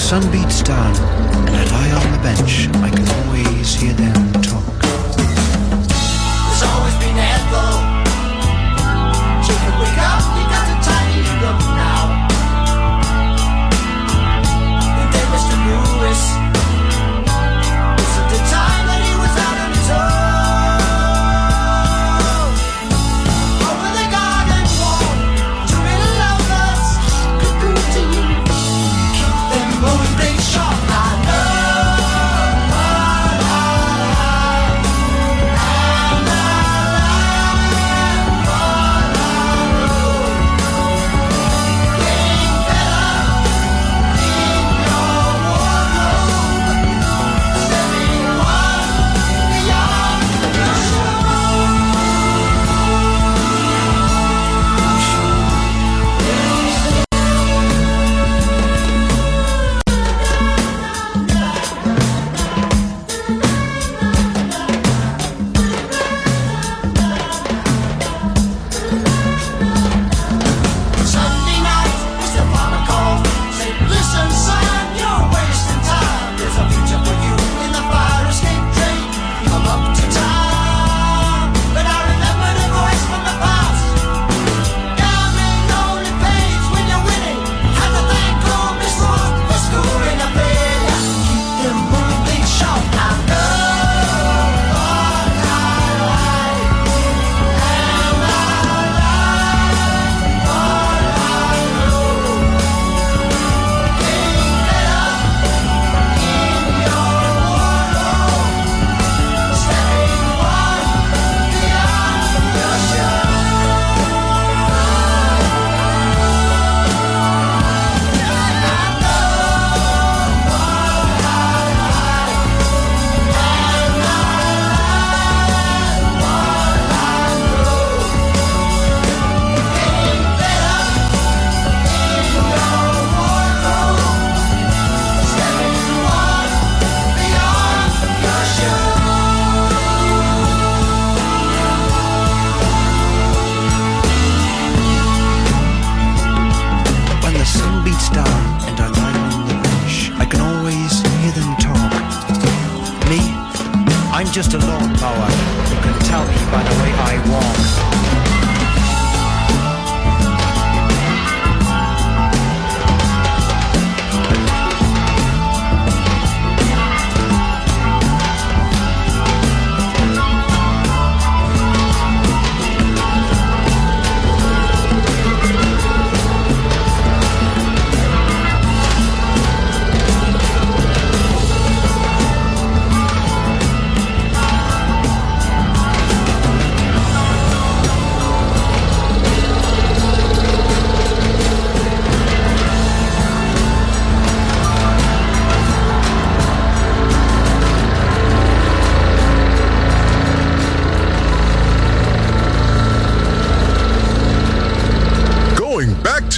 sun beats down, and I lie on the bench, I can always hear them. Just a lawnmower. You can tell me by the way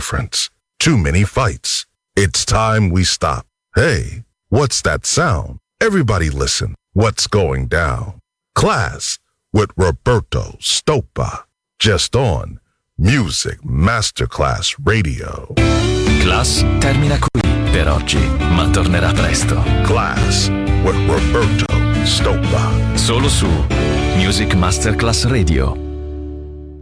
Indifference. Too many fights. It's time we stop. Hey, what's that sound? Everybody listen. What's going down? Klass with Roberto Stoppa. Just on Music Masterclass Radio. Klass termina qui per oggi, ma tornerà presto. Klass with Roberto Stoppa. Solo su Music Masterclass Radio.